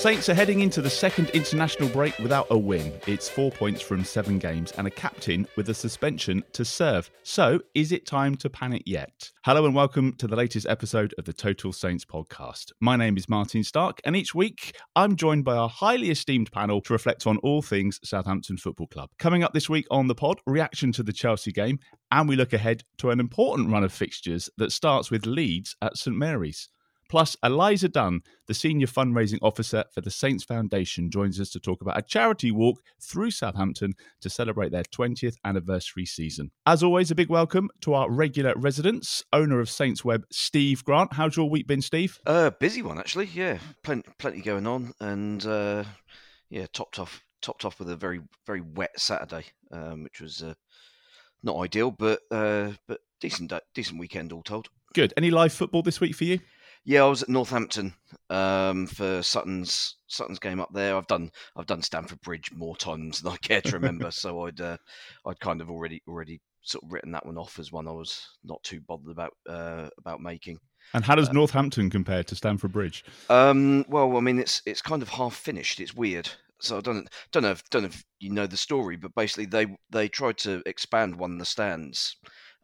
Saints are heading into the second international break without a win. It's four points from seven games and a captain with a suspension to serve. So, is it time to panic yet? Hello and welcome to the latest episode of the Total Saints podcast. My name is Martin Stark, and each week I'm joined by our highly esteemed panel to reflect on all things Southampton Football Club. Coming up this week on the pod, reaction to the Chelsea game, and we look ahead to an important run of fixtures that starts with Leeds at St Mary's. Plus, Eliza Dunn, the senior fundraising officer for the Saints Foundation, joins us to talk about a charity walk through Southampton to celebrate their 20th anniversary season. As always, a big welcome to our regular residents, owner of Saints Web, Steve Grant. How's your week been, Steve? Uh, busy one actually. Yeah, plenty, plenty going on, and uh, yeah, topped off, topped off with a very, very wet Saturday, um, which was uh, not ideal, but uh, but decent, decent weekend all told. Good. Any live football this week for you? Yeah, I was at Northampton um, for Sutton's Sutton's game up there. I've done I've done Stamford Bridge more times than I care to remember, so I'd uh, I'd kind of already already sort of written that one off as one I was not too bothered about uh, about making. And how does uh, Northampton compare to Stamford Bridge? Um, well, I mean, it's it's kind of half finished. It's weird. So I don't don't know if, don't know if you know the story, but basically they they tried to expand one of the stands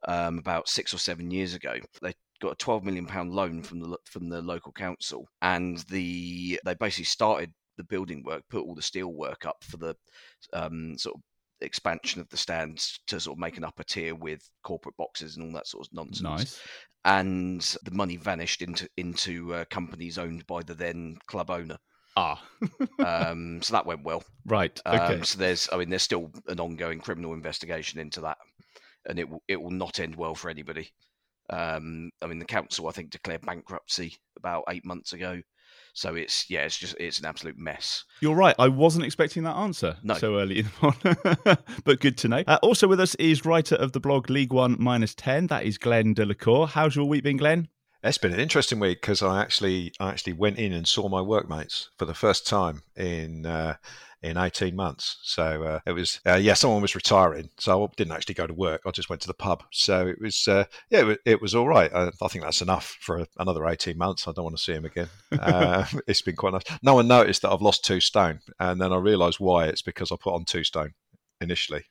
um, about six or seven years ago. They got a 12 million pound loan from the from the local council and the they basically started the building work put all the steel work up for the um, sort of expansion of the stands to sort of make an upper tier with corporate boxes and all that sort of nonsense nice and the money vanished into into uh, companies owned by the then club owner Ah, um, so that went well. Right. Um, okay. so there's, I mean, there's still an ongoing criminal investigation into that, and it will it will not end well for anybody. Um, I mean, the council I think declared bankruptcy about eight months ago, so it's yeah, it's just it's an absolute mess. You're right. I wasn't expecting that answer no. so early in the morning, but good to know. Uh, also with us is writer of the blog League One Minus Ten. That is Glenn Delacour. How's your week been, Glenn? It's been an interesting week because I actually I actually went in and saw my workmates for the first time in uh, in 18 months. So uh, it was, uh, yeah, someone was retiring. So I didn't actually go to work. I just went to the pub. So it was, uh, yeah, it, it, was all right. I, I, think that's enough for another 18 months. I don't want to see him again. Uh, it's been quite nice. No one noticed that I've lost two stone. And then I realised why. It's because I put on two stone initially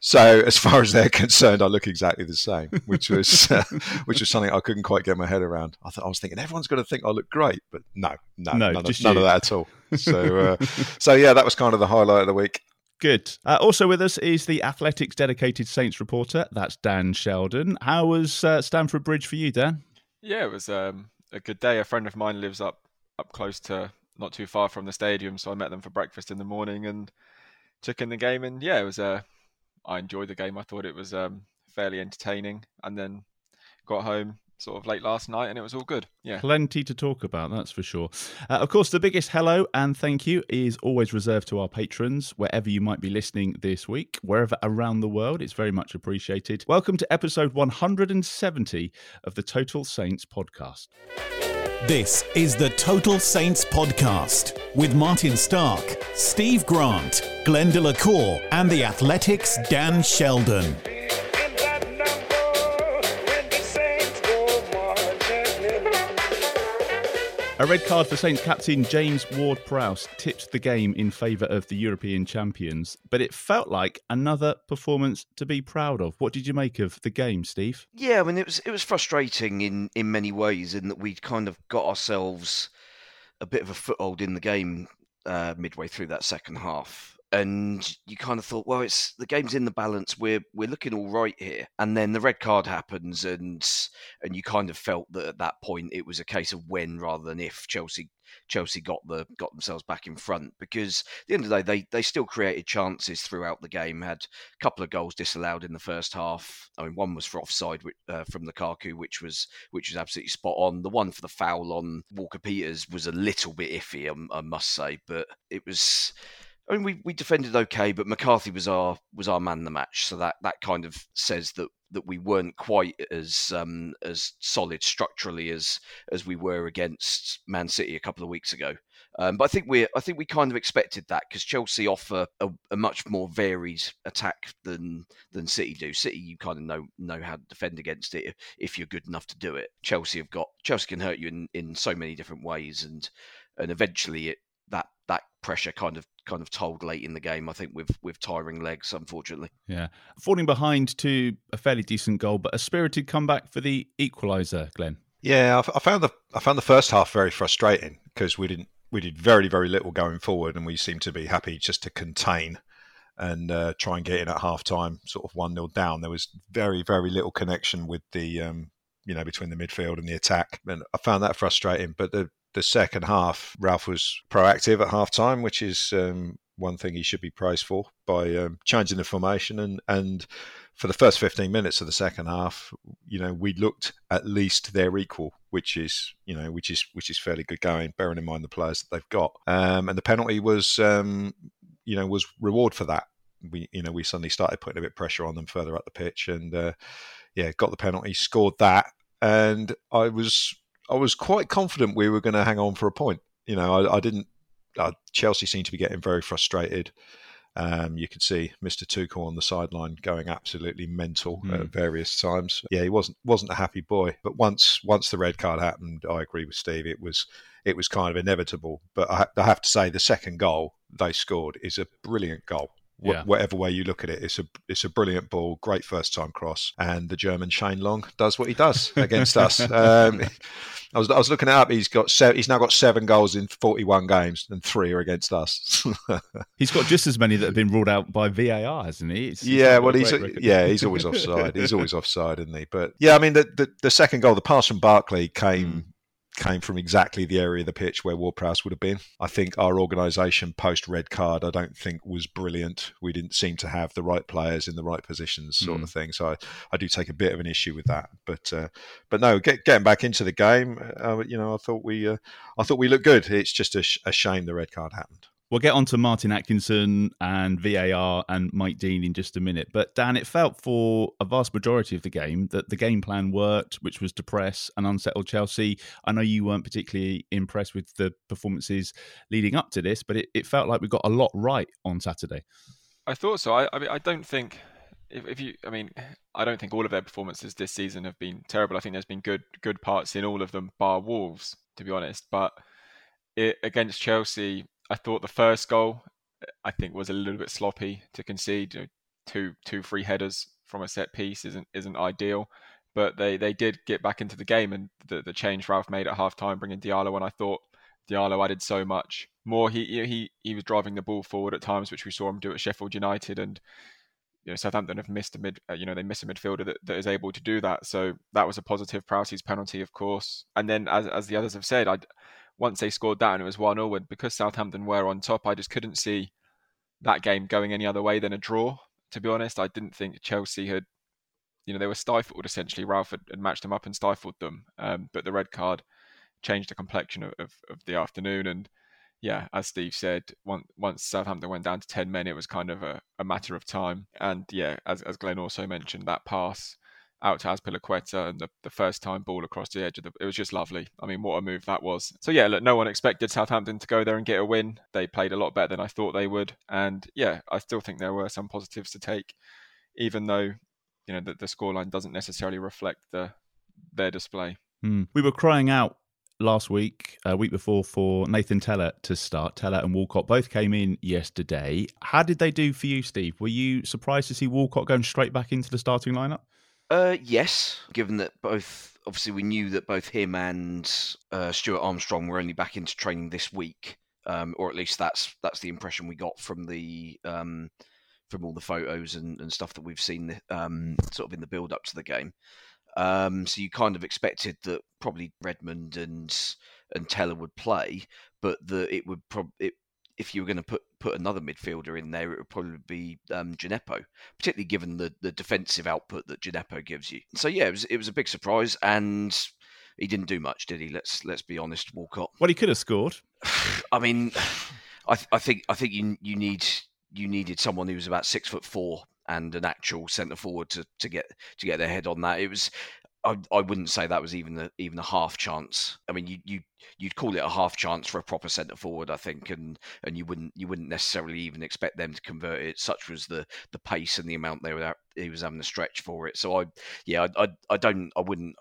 so as far as they're concerned, I look exactly the same, which was uh, which was something I couldn't quite get my head around. I thought I was thinking everyone's going to think I look great, but no, no, no none, of, none of, that at all. So uh, so yeah, that was kind of the highlight of the week. Good. Uh, also with us is the Athletic's dedicated Saints reporter. That's Dan Sheldon. How was uh, Stamford Bridge for you, Dan? Yeah, it was um, a good day. A friend of mine lives up up close to not too far from the stadium, so I met them for breakfast in the morning and took in the game. And yeah, it was a I enjoyed the game. I thought it was um, fairly entertaining, and then got home, sort of late last night, and it was all good. Yeah, plenty to talk about, that's for sure. Uh, of course, the biggest hello and thank you is always reserved to our patrons, wherever you might be listening this week, wherever around the world. It's very much appreciated. Welcome to episode 170 of the Total Saints podcast. This is the Total Saints podcast with Martin Stark, Steve Grant, Glenn Delacour, and the Athletic's Dan Sheldon. A red card for Saints captain James Ward Prowse tipped the game in favour of the European champions, but it felt like another performance to be proud of. What did you make of the game, Steve? Yeah, I mean it was it was frustrating in in many ways in that we'd kind of got ourselves a bit of a foothold in the game uh, midway through that second half and you kind of thought, well, it's the game's in the balance. We're we're looking all right here, and then the red card happens, and and you kind of felt that at that point it was a case of when rather than if Chelsea Chelsea got the got themselves back in front because at the end of the day they they still created chances throughout the game. Had a couple of goals disallowed in the first half. I mean, one was for offside uh, from Lukaku, which was which was absolutely spot on. The one for the foul on Walker Peters was a little bit iffy, I, I must say, but it was I mean, we, we defended okay, but McCarthy was our was our man the match, so that, that kind of says that, that we weren't quite as um, as solid structurally as as we were against Man City a couple of weeks ago. Um, but I think we I think we kind of expected that because Chelsea offer a, a, much more varied attack than than City do. City you kind of know know how to defend against it if, if you're good enough to do it. Chelsea have got Chelsea can hurt you in, in so many different ways, and and eventually it that that pressure kind of kind of told late in the game. I think with with tiring legs, unfortunately. Yeah, falling behind to a fairly decent goal, but a spirited comeback for the equaliser, Glenn. Yeah, I found the I found the first half very frustrating because we didn't we did very very little going forward, and we seemed to be happy just to contain and uh, try and get in at half time, sort of one 0 down. There was very very little connection with the um, you know between the midfield and the attack, and I found that frustrating. But the the second half, Ralph was proactive at half time, which is um, one thing he should be praised for by um, changing the formation and and for the first 15 minutes of the second half, you know, we looked at least their equal, which is, you know, which is which is fairly good going, bearing in mind the players that they've got. Um, and the penalty was, um, you know, was reward for that. We, you know, we suddenly started putting a bit of pressure on them further up the pitch, and uh, yeah, got the penalty, scored that, and I was I was quite confident we were going to hang on for a point. You know, I, I didn't. Uh, Chelsea seemed to be getting very frustrated. Um, you could see Mr. Tuchel on the sideline going absolutely mental mm. at various times. Yeah, he wasn't wasn't a happy boy. But once once the red card happened, I agree with Steve. It was it was kind of inevitable. But I, I have to say, the second goal they scored is a brilliant goal yeah. whatever way you look at it. It's a it's a brilliant ball, great first time cross, and the German Shane Long does what he does against us. Um, I was I was looking it up. He's got se- he's now got seven goals in forty one games, and three are against us. he's got just as many that have been ruled out by VAR, hasn't he? It's, yeah, well, he's yeah, he's always offside. He's always offside, isn't he? But yeah, I mean, the the, the second goal, the pass from Barkley came. Mm came from exactly the area of the pitch where Ward Prowse would have been. I think our organisation post red card, I don't think was brilliant. We didn't seem to have the right players in the right positions, sort mm. of thing. So I, I do take a bit of an issue with that. But uh, but no, get, getting back into the game, uh, you know, I thought we uh, I thought we looked good. It's just a, sh- a shame the red card happened. We'll get on to Martin Atkinson and VAR and Mike Dean in just a minute. But Dan, it felt for a vast majority of the game that the game plan worked, which was to press and unsettle Chelsea. I know you weren't particularly impressed with the performances leading up to this, but it, it felt like we got a lot right on Saturday. I thought so. I, I mean, I don't think if, if you, I mean, I don't think all of their performances this season have been terrible. I think there's been good good parts in all of them, bar Wolves, to be honest. But it, against Chelsea, I thought the first goal, I think, was a little bit sloppy to concede. You know, two two free headers from a set piece isn't isn't ideal, but they, they did get back into the game and the the change Ralph made at half time, bringing Diallo, and I thought Diallo added so much more. He he he was driving the ball forward at times, which we saw him do at Sheffield United, and you know Southampton have missed a mid, uh, you know they miss a midfielder that, that is able to do that. So that was a positive. Prowse's penalty, of course, and then as as the others have said, I once they scored that and it was 1 0, and because Southampton were on top, I just couldn't see that game going any other way than a draw. To be honest, I didn't think Chelsea had you know they were stifled essentially. Ralph had, had matched them up and stifled them, um, but the red card changed the complexion of, of, of, the afternoon. And yeah, as Steve said, once, once Southampton went down to ten men, it was kind of a, a matter of time. And yeah, as as Glenn also mentioned, that pass out to Azpilicueta and the, the first time ball across the edge of the it was just lovely. I mean, what a move that was. So yeah, look, no one expected Southampton to go there and get a win. They played a lot better than I thought they would, and yeah, I still think there were some positives to take, even though you know the, the scoreline doesn't necessarily reflect the their display. Mm. We were crying out last week, a week before, for Nathan Tella to start. Tella and Walcott both came in yesterday. How did they do for you, Steve? Were you surprised to see Walcott going straight back into the starting lineup? Uh, yes, given that both obviously we knew that both him and uh, Stuart Armstrong were only back into training this week, um, or at least that's that's the impression we got from the um, from all the photos and, and stuff that we've seen um, sort of in the build up to the game. Um, so you kind of expected that probably Redmond and and Tella would play, but that it would probably if you were going to put put another midfielder in there, it would probably be um, Djenepo, particularly given the, the defensive output that Djenepo gives you. So yeah, it was it was a big surprise, and he didn't do much, did he? Let's let's be honest, Walcott. Well, he could have scored. I mean, I I think I think you you need you needed someone who was about six foot four and an actual centre forward to, to get to get their head on that. It was I, I wouldn't say that was even a, even a half chance. I mean, you you you'd call it a half chance for a proper centre forward, I think, and and you wouldn't you wouldn't necessarily even expect them to convert it. Such was the the pace and the amount they were he was having to stretch for it. So I yeah I I, I don't I wouldn't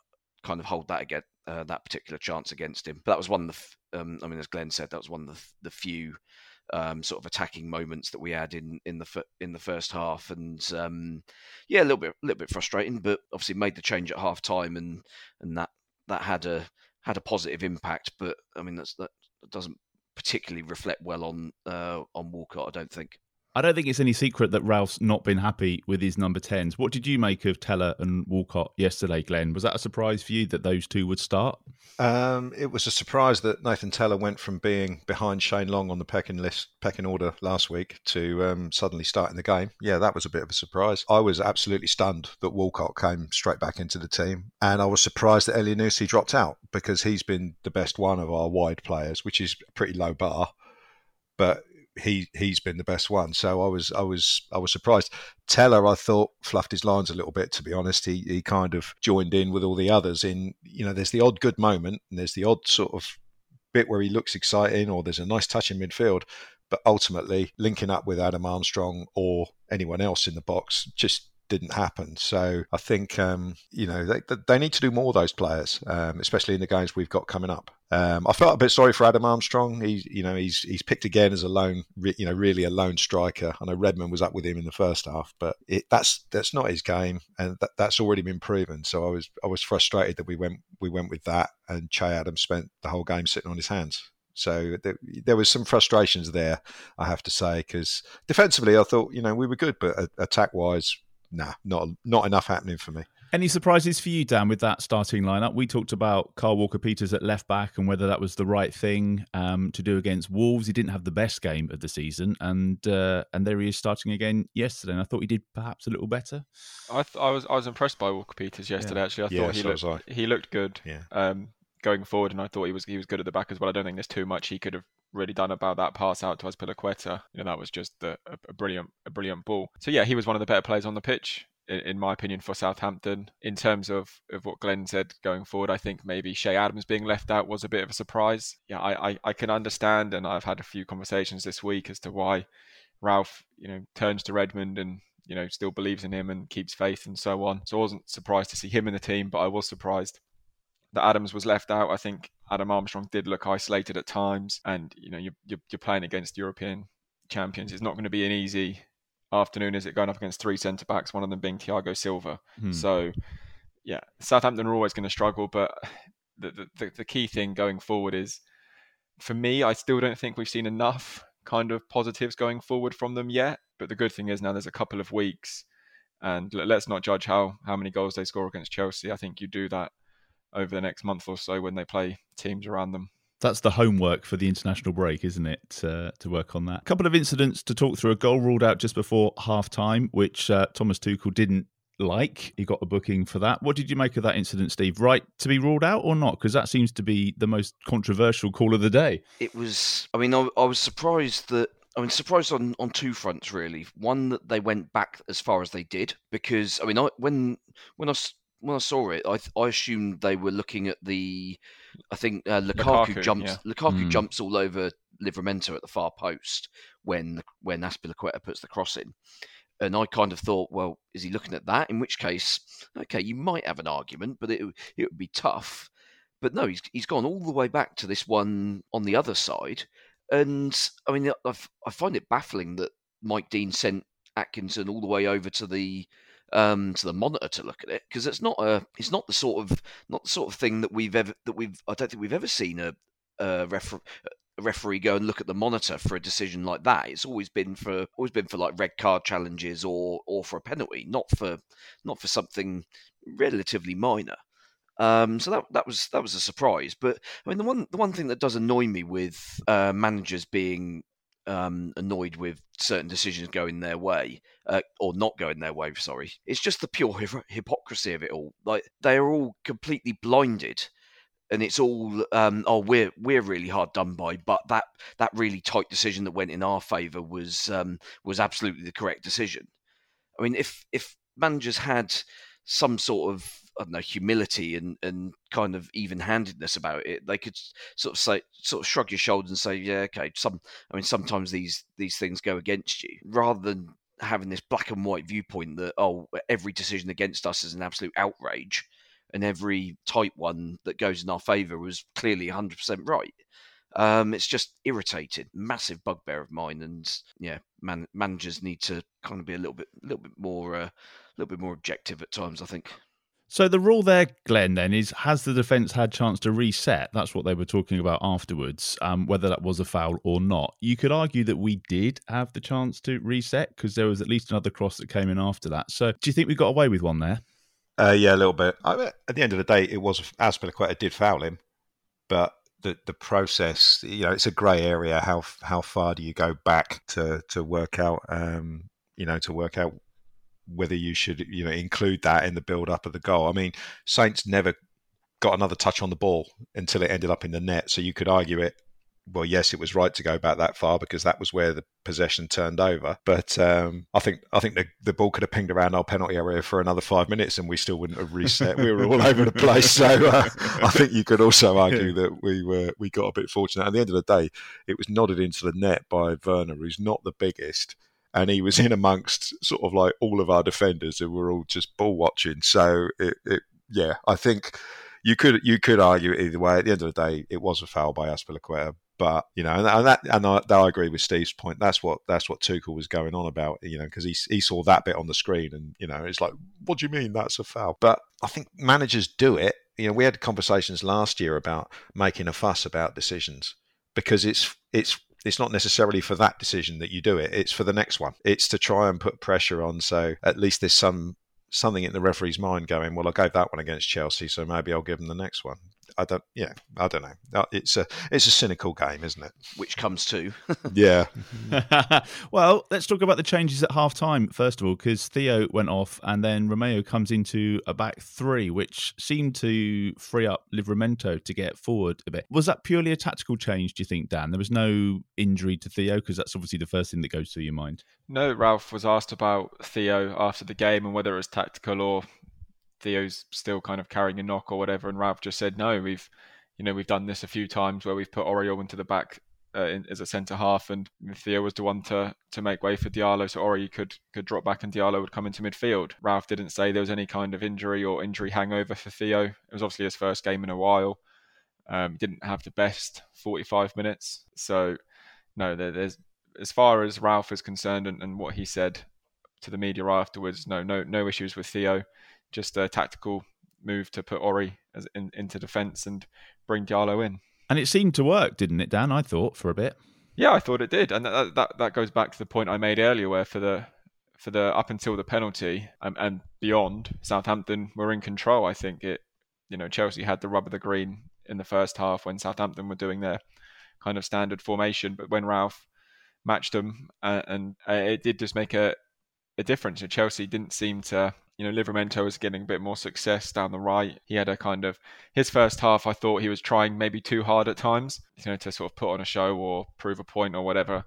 kind of hold that again uh, that particular chance against him. But that was one of the um, I mean as Glenn said that was one of the the few um, sort of attacking moments that we had in in the in the first half, and um, yeah, a little bit a little bit frustrating, but obviously made the change at half time, and and that that had a had a positive impact. But I mean, that's that doesn't particularly reflect well on uh, on Walcott, I don't think. I don't think it's any secret that Ralph's not been happy with his number 10s. What did you make of Tella and Walcott yesterday, Glenn? Was that a surprise for you that those two would start? Um, it was a surprise that Nathan Tella went from being behind Shane Long on the pecking list, pecking order last week to um, suddenly starting the game. Yeah, that was a bit of a surprise. I was absolutely stunned that Walcott came straight back into the team, and I was surprised that Elyounoussi dropped out because he's been the best one of our wide players, which is a pretty low bar. But he he's been the best one. So I was I was I was surprised. Tella, I thought fluffed his lines a little bit. To be honest, he he kind of joined in with all the others. In you know, there's the odd good moment, and there's the odd sort of bit where he looks exciting, or there's a nice touch in midfield. But ultimately, linking up with Adam Armstrong or anyone else in the box just didn't happen. So I think um, you know they, they need to do more those players, um, especially in the games we've got coming up. Um, I felt a bit sorry for Adam Armstrong. He's you know he's he's picked again as a lone you know really a lone striker. I know Redmond was up with him in the first half, but it, that's that's not his game, and that, that's already been proven. So I was I was frustrated that we went we went with that, and Che Adams spent the whole game sitting on his hands. So there, there, was some frustrations there, I have to say, because defensively I thought you know we were good, but attack wise nah, not not enough happening for me. Any surprises for you, Dan, with that starting lineup? We talked about Kyle Walker Peters at left back and whether that was the right thing um, to do against Wolves. He didn't have the best game of the season, and uh, and there he is starting again yesterday. And I thought he did perhaps a little better. I, th- I was I was impressed by Walker Peters yesterday. Yeah. Actually, I thought yeah, he so looked he looked good. Yeah. Um, going forward, and I thought he was he was good at the back as well. I don't think there's too much he could have really done about that pass out to Azpilicueta. You know, that was just a, a, brilliant a brilliant ball. So yeah, he was one of the better players on the pitch in my opinion, for Southampton. In terms of, of what Glenn said going forward, I think maybe Che Adams being left out was a bit of a surprise. Yeah, I, I, I, can understand, and I've had a few conversations this week as to why Ralph, you know, turns to Redmond and you know still believes in him and keeps faith and so on. So I wasn't surprised to see him in the team, but I was surprised that Adams was left out. I think Adam Armstrong did look isolated at times, and you know you're, you're, you're playing against European champions. It's not going to be an easy afternoon is it going up against three centre backs, one of them being Thiago Silva. Hmm. So, yeah, Southampton are always going to struggle, but the, the, the key thing going forward is, for me, I still don't think we've seen enough kind of positives going forward from them yet. But the good thing is now there's a couple of weeks, and let's not judge how how many goals they score against Chelsea. I think you do that over the next month or so when they play teams around them that's the homework for the international break, isn't it? Uh, to work on that. A couple of incidents to talk through. A goal ruled out just before half time, which uh, Thomas Tuchel didn't like. He got a booking for that. What did you make of that incident, Steve? Right to be ruled out or not? Because that seems to be the most controversial call of the day. It was. I mean, I, I was surprised that I mean, surprised on, on two fronts really. One that they went back as far as they did because I mean, I, when when I when I saw it, I I assumed they were looking at the. I think uh, Lukaku, Lukaku, jumps. Yeah. Lukaku mm. jumps all over Livramento at the far post when when Azpilicueta puts the cross in, and I kind of thought, well, is he looking at that? In which case, okay, you might have an argument, but it it would be tough. But no, he's he's gone all the way back to this one on the other side, and I mean, I, I find it baffling that Mike Dean sent Atkinson all the way over to the um, to the monitor to look at it because it's not a it's not the sort of not the sort of thing that we've ever that we've I don't think we've ever seen a, a, refer, a referee go and look at the monitor for a decision like that. It's always been for always been for like red card challenges or or for a penalty, not for not for something relatively minor. Um, so that that was that was a surprise. But I mean, the one the one thing that does annoy me with uh, managers being um, annoyed with certain decisions going their way uh, or not going their way. Sorry, it's just the pure hypocrisy of it all. Like they are all completely blinded, and it's all um, oh we're we're really hard done by. But that that really tight decision that went in our favour was um, was absolutely the correct decision. I mean, if if managers had some sort of I don't know humility and and kind of even handedness about it, they could sort of say sort of shrug your shoulders and say, yeah, okay. Some I mean, sometimes these these things go against you, rather than having this black and white viewpoint that oh every decision against us is an absolute outrage, and every tight one that goes in our favour was clearly 100% right. Um, it's just irritated, massive bugbear of mine, and yeah, man, managers need to kind of be a little bit, a little bit more, uh, a little bit more objective at times. I think. So the rule there, Glenn, then is has the defence had chance to reset? That's what they were talking about afterwards. Um, whether that was a foul or not, you could argue that we did have the chance to reset because there was at least another cross that came in after that. So do you think we got away with one there? Uh, yeah, a little bit. I, at the end of the day, it was Azpilicueta did foul him, but the the process, you know, it's a grey area. How how far do you go back to to work out, um, you know, to work out whether you should you know include that in the build up of the goal. I mean, Saints never got another touch on the ball until it ended up in the net. So you could argue it. Well, yes, it was right to go back that far because that was where the possession turned over. But um, I think I think the, the ball could have pinged around our penalty area for another five minutes and we still wouldn't have reset. we were all over the place. So uh, I think you could also argue that we were we got a bit fortunate. At the end of the day, it was nodded into the net by Werner, who's not the biggest and he was in amongst sort of like all of our defenders who were all just ball watching. So it, it yeah, I think you could you could argue either way. At the end of the day, it was a foul by Azpilicueta. But you know, and, and that, and I, I, agree with Steve's point. That's what that's what Tuchel was going on about. You know, because he he saw that bit on the screen, and you know, it's like, what do you mean that's a foul? But I think managers do it. You know, we had conversations last year about making a fuss about decisions because it's it's it's not necessarily for that decision that you do it. It's for the next one. It's to try and put pressure on. So at least there's some something in the referee's mind going, well, I gave that one against Chelsea, so maybe I'll give them the next one. I don't, yeah, I don't know. Uh, it's a it's a cynical game, isn't it? Which comes to, yeah. well, let's talk about the changes at half time first of all, because Theo went off, and then Romeu comes into a back three, which seemed to free up Livramento to get forward a bit. Was that purely a tactical change? Do you think, Dan? There was no injury to Theo because that's obviously the first thing that goes through your mind. No, Ralph was asked about Theo after the game and whether it was tactical or Theo's still kind of carrying a knock or whatever, and Ralph just said no. We've you know we've done this a few times where we've put Oriol into the back uh, in, as a centre half, and Theo was the one to to make way for Diallo, so Ori could could drop back and Diallo would come into midfield. Ralph didn't say there was any kind of injury or injury hangover for Theo. It was obviously his first game in a while. Um, didn't have the best 45 minutes, so no, there, there's as far as Ralph is concerned and, and what he said to the media afterwards, no, no, no issues with Theo just a tactical move to put Ori as in, into defence and bring Diallo in. And it seemed to work, didn't it, Dan? I thought for a bit. Yeah, I thought it did, and that that, that goes back to the point I made earlier, where for the for the up until the penalty and, and beyond, Southampton were in control. I think it, you know, Chelsea had the rub of the green in the first half when Southampton were doing their kind of standard formation, but when Ralph matched them, uh, and uh, it did just make a a difference. Chelsea didn't seem to You know, Livramento was getting a bit more success down the right. He had a kind of his first half. I thought he was trying maybe too hard at times, you know, to sort of put on a show or prove a point or whatever.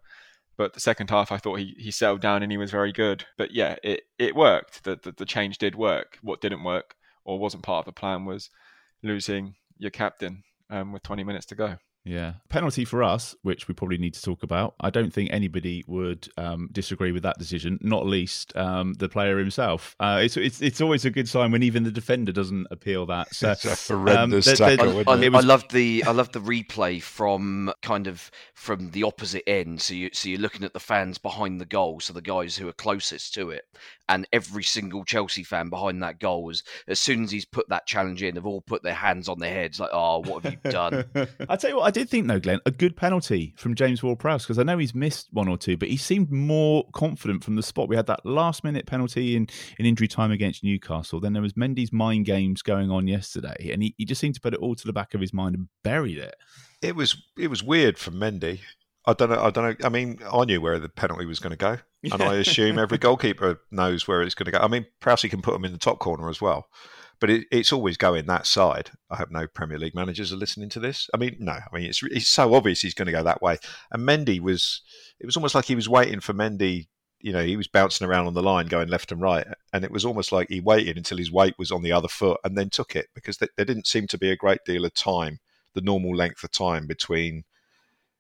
But the second half, I thought he, he settled down and he was very good. But yeah, it, it worked. The, the, the change did work. What didn't work or wasn't part of the plan was losing your captain um, with 20 minutes to go. Yeah. Penalty for us, which we probably need to talk about. I don't think anybody would um, disagree with that decision, not least um, the player himself. Uh, it's, it's it's always a good sign when even the defender doesn't appeal that. So, it's a horrendous um, tackle. I, I, I loved the I loved the replay from kind of from the opposite end. So you so you're looking at the fans behind the goal, so the guys who are closest to it, and every single Chelsea fan behind that goal was as soon as he's put that challenge in, they've all put their hands on their heads like, "Oh, what have you done?" I tell you what, I did think though, Glenn, a good penalty from James Ward-Prowse because I know he's missed one or two, but he seemed more confident from the spot. We had that last minute penalty in, in injury time against Newcastle. Then there was Mendy's mind games going on yesterday, and he, he just seemed to put it all to the back of his mind and buried it. It was it was weird from Mendy. I don't know. I don't know. I mean, I knew where the penalty was going to go, and I assume every goalkeeper knows where it's going to go. I mean, Prowse can put them in the top corner as well, but it, it's always going that side. I hope no Premier League managers are listening to this. I mean, no. I mean, it's it's so obvious he's going to go that way. And Mendy was. It was almost like he was waiting for Mendy. You know, he was bouncing around on the line, going left and right, and it was almost like he waited until his weight was on the other foot and then took it because there didn't seem to be a great deal of time, the normal length of time between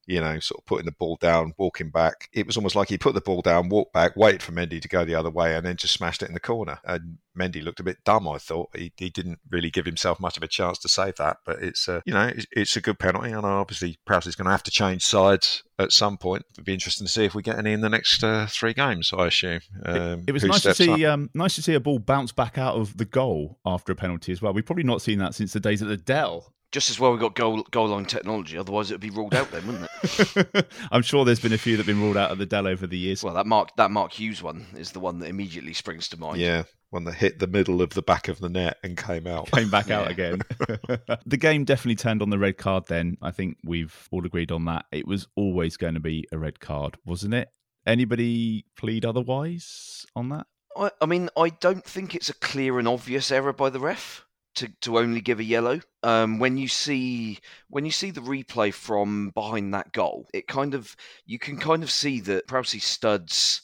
you know, sort of putting the ball down, walking back. It was almost like he put the ball down, walked back, waited for Mendy to go the other way, and then just smashed it in the corner. And Mendy looked a bit dumb. I thought he, he didn't really give himself much of a chance to save that. But it's a, you know, it's, it's a good penalty, and obviously Prowse is going to have to change sides at some point. It'd be interesting to see if we get any in the next uh, three games. I assume. Um, it, it, was nice to see, um, nice to see a ball bounce back out of the goal after a penalty as well. We've probably not seen that since the days at the Dell just as well we got goal goal line technology. Otherwise, it would be ruled out then, wouldn't it? I'm sure there's been a few that have been ruled out of the Dell over the years. Well, that Mark that Mark Hughes one is the one that immediately springs to mind. Yeah, one that hit the middle of the back of the net and came out. Came back out again. the game definitely turned on the red card. Then I think we've all agreed on that. It was always going to be a red card, wasn't it? Anybody plead otherwise on that? I, I mean, I don't think it's a clear and obvious error by the ref to, to only give a yellow. Um, when you see when you see the replay from behind that goal, it kind of you can kind of see that Prowsey studs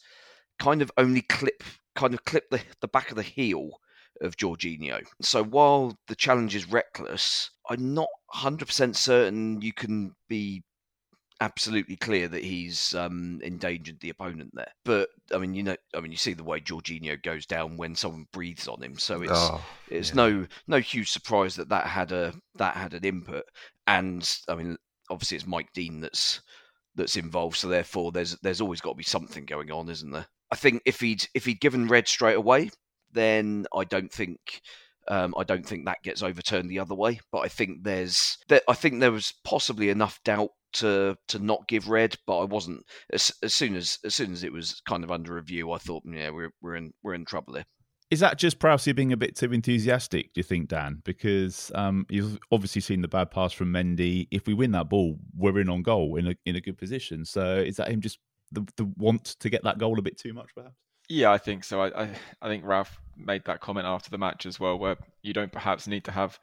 kind of only clip kind of clip the, the back of the heel of Jorginho. So while the challenge is reckless, I'm not 100% certain you can be absolutely clear that he's um, endangered the opponent there. But I mean, you know, I mean, you see the way Jorginho goes down when someone breathes on him, so it's oh, it's yeah. no no huge surprise that that had a that had an input. And I mean, obviously, it's Mike Dean that's that's involved, so therefore, there's there's always got to be something going on, isn't there? I think if he'd if he'd given red straight away, then I don't think. Um, I don't think that gets overturned the other way, but I think there's, there, I think there was possibly enough doubt to to not give red, but I wasn't. As, as soon as as soon as it was kind of under review, I thought, yeah, we're we're in we're in trouble here. Is that just Prowsey being a bit too enthusiastic? Do you think, Dan? Because um, you've obviously seen the bad pass from Mendy. If we win that ball, we're in on goal in a in a good position. So is that him just the the want to get that goal a bit too much, perhaps? Yeah, I think so. I, I, I think Ralph made that comment after the match as well, where you don't perhaps need to have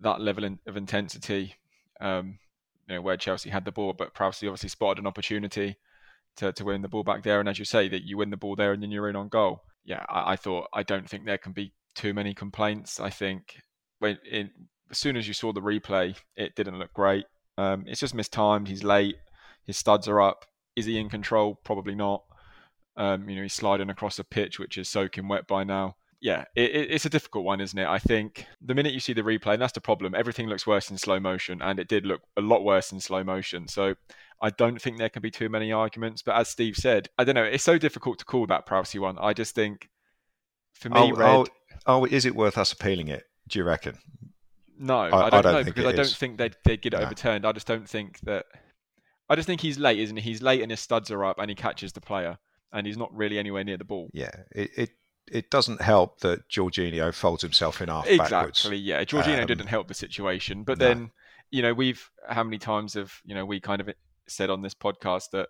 that level of intensity um, you know where Chelsea had the ball, but Prowsey obviously spotted an opportunity to, to win the ball back there. And as you say, that you win the ball there and then you're in on goal. Yeah, I, I thought I don't think there can be too many complaints. I think when in, as soon as you saw the replay, it didn't look great. Um, it's just mistimed. He's late. His studs are up. Is he in control? Probably not. Um, you know, he's sliding across a pitch which is soaking wet by now yeah, it, it's a difficult one, isn't it? I think the minute you see the replay, and that's the problem, everything looks worse in slow motion, and it did look a lot worse in slow motion. So I don't think there can be too many arguments. But as Steve said, I don't know, it's so difficult to call that Prowsey one. I just think, for me, oh, red. Oh, oh, is it worth us appealing it? Do you reckon? No, I, I don't, I don't know because I don't is. think they'd, they'd get it no. overturned. I just don't think that. I just think he's late, isn't he? He's late and his studs are up and he catches the player and he's not really anywhere near the ball. Yeah, it, it it doesn't help that Jorginho folds himself in half exactly, backwards. yeah. Jorginho um, didn't help the situation, but no. then you know we've how many times have you know we kind of said on this podcast that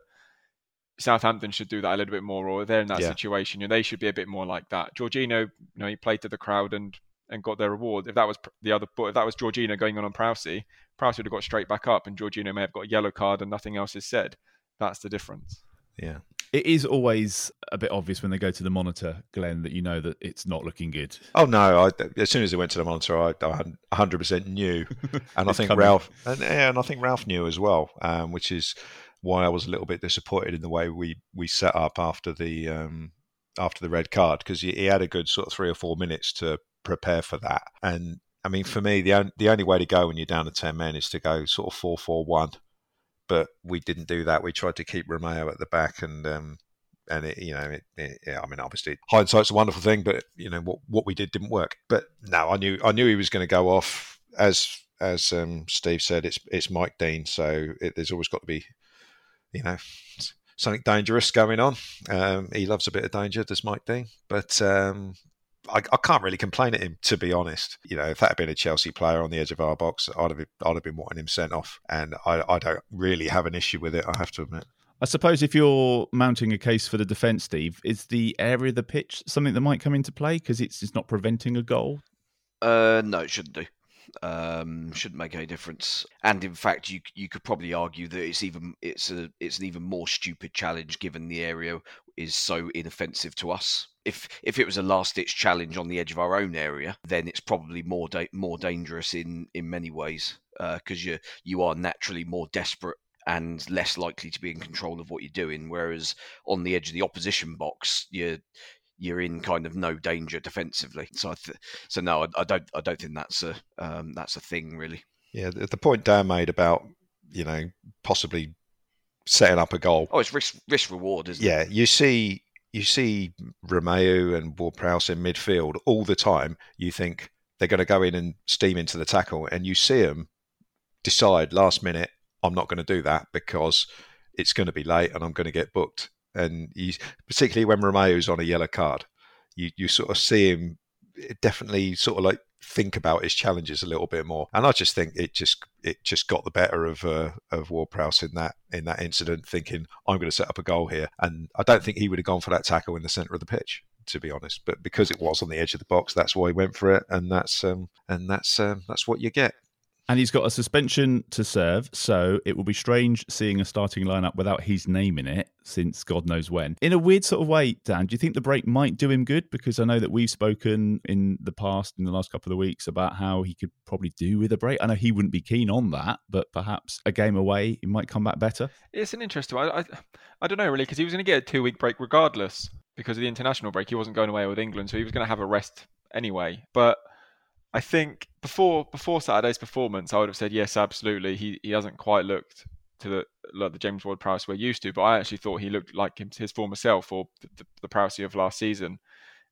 Southampton should do that a little bit more, or they're in that Yeah. situation. You know, they should be a bit more like that. Jorginho, you know, he played to the crowd and and got their reward. If that was the other, but if that was Jorginho going on on Prowsey, Prowsey would have got straight back up, and Jorginho may have got a yellow card, and nothing else is said. That's the difference. Yeah. It is always a bit obvious when they go to the monitor, Glenn, that you know that it's not looking good. Oh no! I, as soon as they went to the monitor, I, I 100% knew, and I think coming. Ralph, and, and I think Ralph knew as well, um, which is why I was a little bit disappointed in the way we, we set up after the um, after the red card because he, he had a good sort of three or four minutes to prepare for that, and I mean for me the on, the only way to go when you're down to ten men is to go sort of four four one, but we didn't do that. We tried to keep Romeu at the back and. Um, and it, you know, it, it, yeah, I mean, obviously, hindsight's a wonderful thing, but you know what what we did didn't work. But no, I knew I knew he was going to go off. As as um, Steve said, it's it's Mike Dean, so it, there's always got to be, you know, something dangerous going on. Um, he loves a bit of danger, does Mike Dean? But um, I, I can't really complain at him, to be honest. You know, if that had been a Chelsea player on the edge of our box, I'd have I'd have been wanting him sent off, and I, I don't really have an issue with it. I have to admit. I suppose if you're mounting a case for the defence, Steve, is the area of the pitch something that might come into play because it's, it's not preventing a goal? Uh, no, it shouldn't do. Um, shouldn't make any difference. And in fact, you you could probably argue that it's even it's a it's an even more stupid challenge given the area is so inoffensive to us. If if it was a last ditch challenge on the edge of our own area, then it's probably more da- more dangerous in in many ways because you you are naturally more desperate and less likely to be in control of what you're doing. Whereas on the edge of the opposition box, you're you're in kind of no danger defensively. So I th- so no, I, I don't I don't think that's a um, that's a thing really. Yeah, the, the point Dan made about you know possibly setting up a goal. Oh, it's risk risk reward, isn't Yeah, it? Yeah, you see you see Romeu and Ward-Prowse in midfield all the time. You think they're going to go in and steam into the tackle, and you see them decide last minute, I'm not going to do that because it's going to be late and I'm going to get booked. And you, particularly when Romeu's on a yellow card, you you sort of see him definitely sort of like think about his challenges a little bit more. And I just think it just it just got the better of uh, of Ward-Prowse in that in that incident, thinking I'm going to set up a goal here. And I don't think he would have gone for that tackle in the centre of the pitch, to be honest. But because it was on the edge of the box, that's why he went for it, and that's um, and that's um, that's what you get. And he's got a suspension to serve, so it will be strange seeing a starting lineup without his name in it since God knows when. In a weird sort of way, Dan, do you think the break might do him good? Because I know that we've spoken in the past, in the last couple of weeks, about how he could probably do with a break. I know he wouldn't be keen on that, but perhaps a game away, he might come back better. It's an interesting one. I, I, I don't know really because he was going to get a two week break regardless because of the international break. He wasn't going away with England, so he was going to have a rest anyway. But I think before before Saturday's performance, I would have said yes, absolutely. He he hasn't quite looked to the like the James Ward-Prowse we're used to, but I actually thought he looked like his former self or the, the, the Prowse of last season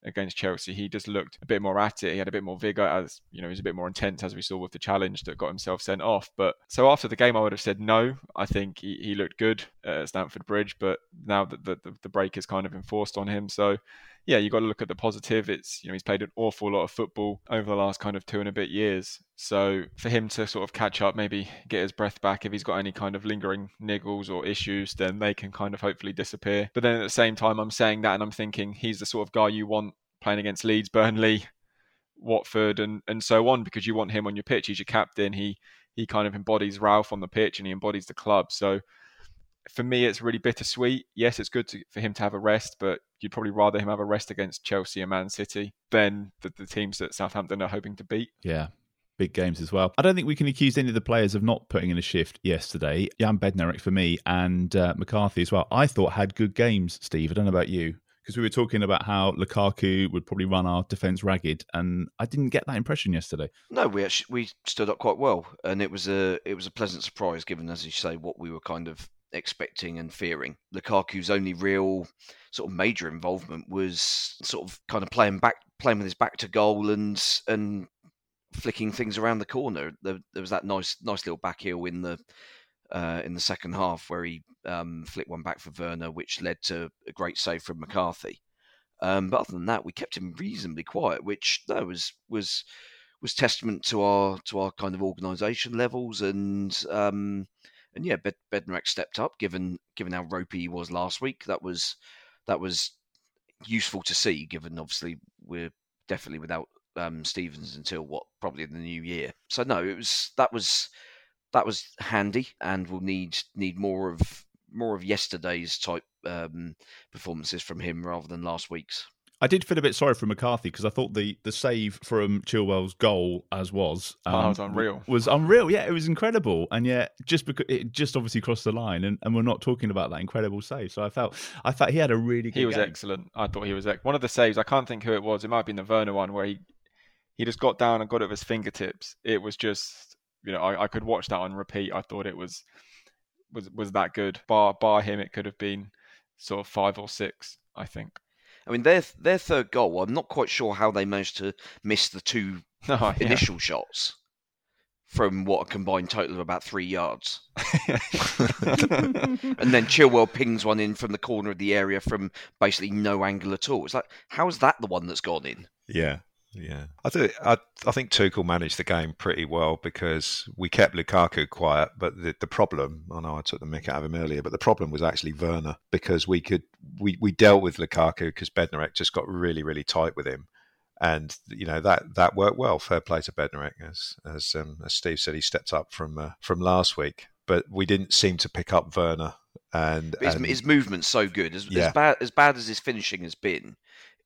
against Chelsea. He just looked a bit more at it. He had a bit more vigor, as you know, he was a bit more intense, as we saw with the challenge that got himself sent off. But so after the game, I would have said no. I think he, he looked good at Stamford Bridge, but now that the, the, the break is kind of enforced on him, so yeah, you got to look at the positive. It's you know he's played an awful lot of football over the last kind of two and a bit years. So for him to sort of catch up, maybe get his breath back, if he's got any kind of lingering niggles or issues, then they can kind of hopefully disappear. But then at the same time, I'm saying that and I'm thinking he's the sort of guy you want playing against Leeds, Burnley, Watford, and and so on because you want him on your pitch. He's your captain. He he kind of embodies Ralph on the pitch and he embodies the club. So for me, it's really bittersweet. Yes, it's good to, for him to have a rest, but you'd probably rather him have a rest against Chelsea and Man City than the, the teams that Southampton are hoping to beat. Yeah. Big games as well. I don't think we can accuse any of the players of not putting in a shift yesterday. Jan Bednarek for me and uh, McCarthy as well. I thought had good games, Steve. I don't know about you. Because we were talking about how Lukaku would probably run our defence ragged, and I didn't get that impression yesterday. No, we actually we stood up quite well, and it was a it was a pleasant surprise given, as you say, what we were kind of expecting and fearing. Lukaku's only real sort of major involvement was sort of kind of playing back, playing with his back to goal and and flicking things around the corner. There, there was that nice nice little back heel in the uh, in the second half where he um, flicked one back for Werner, which led to a great save from McCarthy. Um, but other than that, we kept him reasonably quiet, which no was was was testament to our to our kind of organisation levels and um, and yeah, Bed- Bednarek stepped up. Given given how ropey he was last week, that was that was useful to see. Given obviously we're definitely without um, Stevens until what probably the new year. So no, it was that was that was handy, and we'll need need more of more of yesterday's type um, performances from him rather than last week's. I did feel a bit sorry for McCarthy because I thought the the save from Chilwell's goal, as was, um, oh, was unreal. Was unreal. Yeah, it was incredible, and yet just because it just obviously crossed the line, and, and we're not talking about that incredible save. So I felt I thought he had a really. Good. He was game. excellent. I thought he was one of the saves. I can't think who it was. It might have been the Werner one where he he just got down and got it with his fingertips. It was just you know I, I could watch that on repeat. I thought it was was was that good. Bar bar him, it could have been sort of five or six. I think. I mean, their their third goal. I'm not quite sure how they managed to miss the two oh, yeah. initial shots from what a combined total of about three yards. and then Chilwell pings one in from the corner of the area from basically no angle at all. It's like, how's that the one that's gone in? Yeah, yeah, I think I, I think Tuchel managed the game pretty well because we kept Lukaku quiet. But the, the problem, I know I took the mick out of him earlier, but the problem was actually Werner because we could we, we dealt with Lukaku because Bednarek just got really really tight with him, and you know that that worked well. Fair play to Bednarek, as as, um, as Steve said, he stepped up from uh, from last week, but we didn't seem to pick up Werner. And, his, and his movement's so good. As, yeah. as bad as bad as his finishing has been,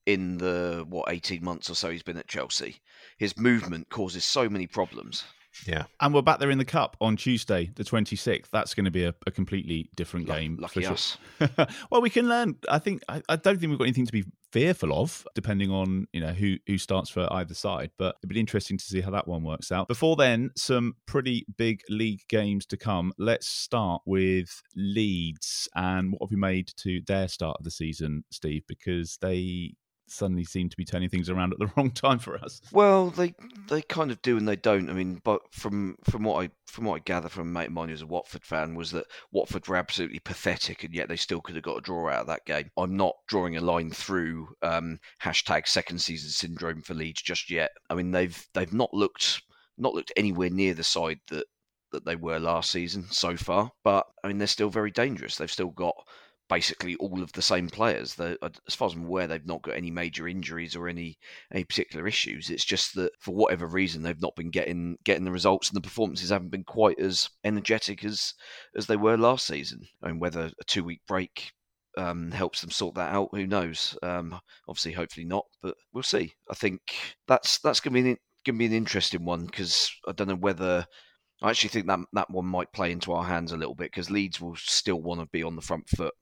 in the what 18 months or so he's been at Chelsea. His movement causes so many problems. Yeah. And we're back there in the cup on Tuesday, the 26th. That's going to be a, a completely different game. Lucky us. well, we can learn. I think, I, I, don't think we've got anything to be fearful of, depending on, you know, who, who starts for either side. But it'll be interesting to see how that one works out. Before then, some pretty big league games to come. Let's start with Leeds and what have we made to their start of the season, Steve? Because they suddenly seem to be turning things around at the wrong time for us. Well, they they kind of do and they don't. I mean, but from from what I from what I gather from a mate of mine who's a Watford fan was that Watford were absolutely pathetic, and yet they still could have got a draw out of that game. I'm not drawing a line through um, hashtag second season syndrome for Leeds just yet. I mean, they've they've not looked not looked anywhere near the side that that they were last season so far. But I mean, they're still very dangerous. They've still got basically all of the same players. They're, as far as I'm aware, they've not got any major injuries or any any particular issues. It's just that for whatever reason, they've not been getting getting the results, and the performances haven't been quite as energetic as as they were last season. I mean, whether a two week break um, helps them sort that out. Who knows? Um, obviously, hopefully not, but we'll see. I think that's that's going to be an, going to be an interesting one because I don't know whether. I actually think that that one might play into our hands a little bit because Leeds will still want to be on the front foot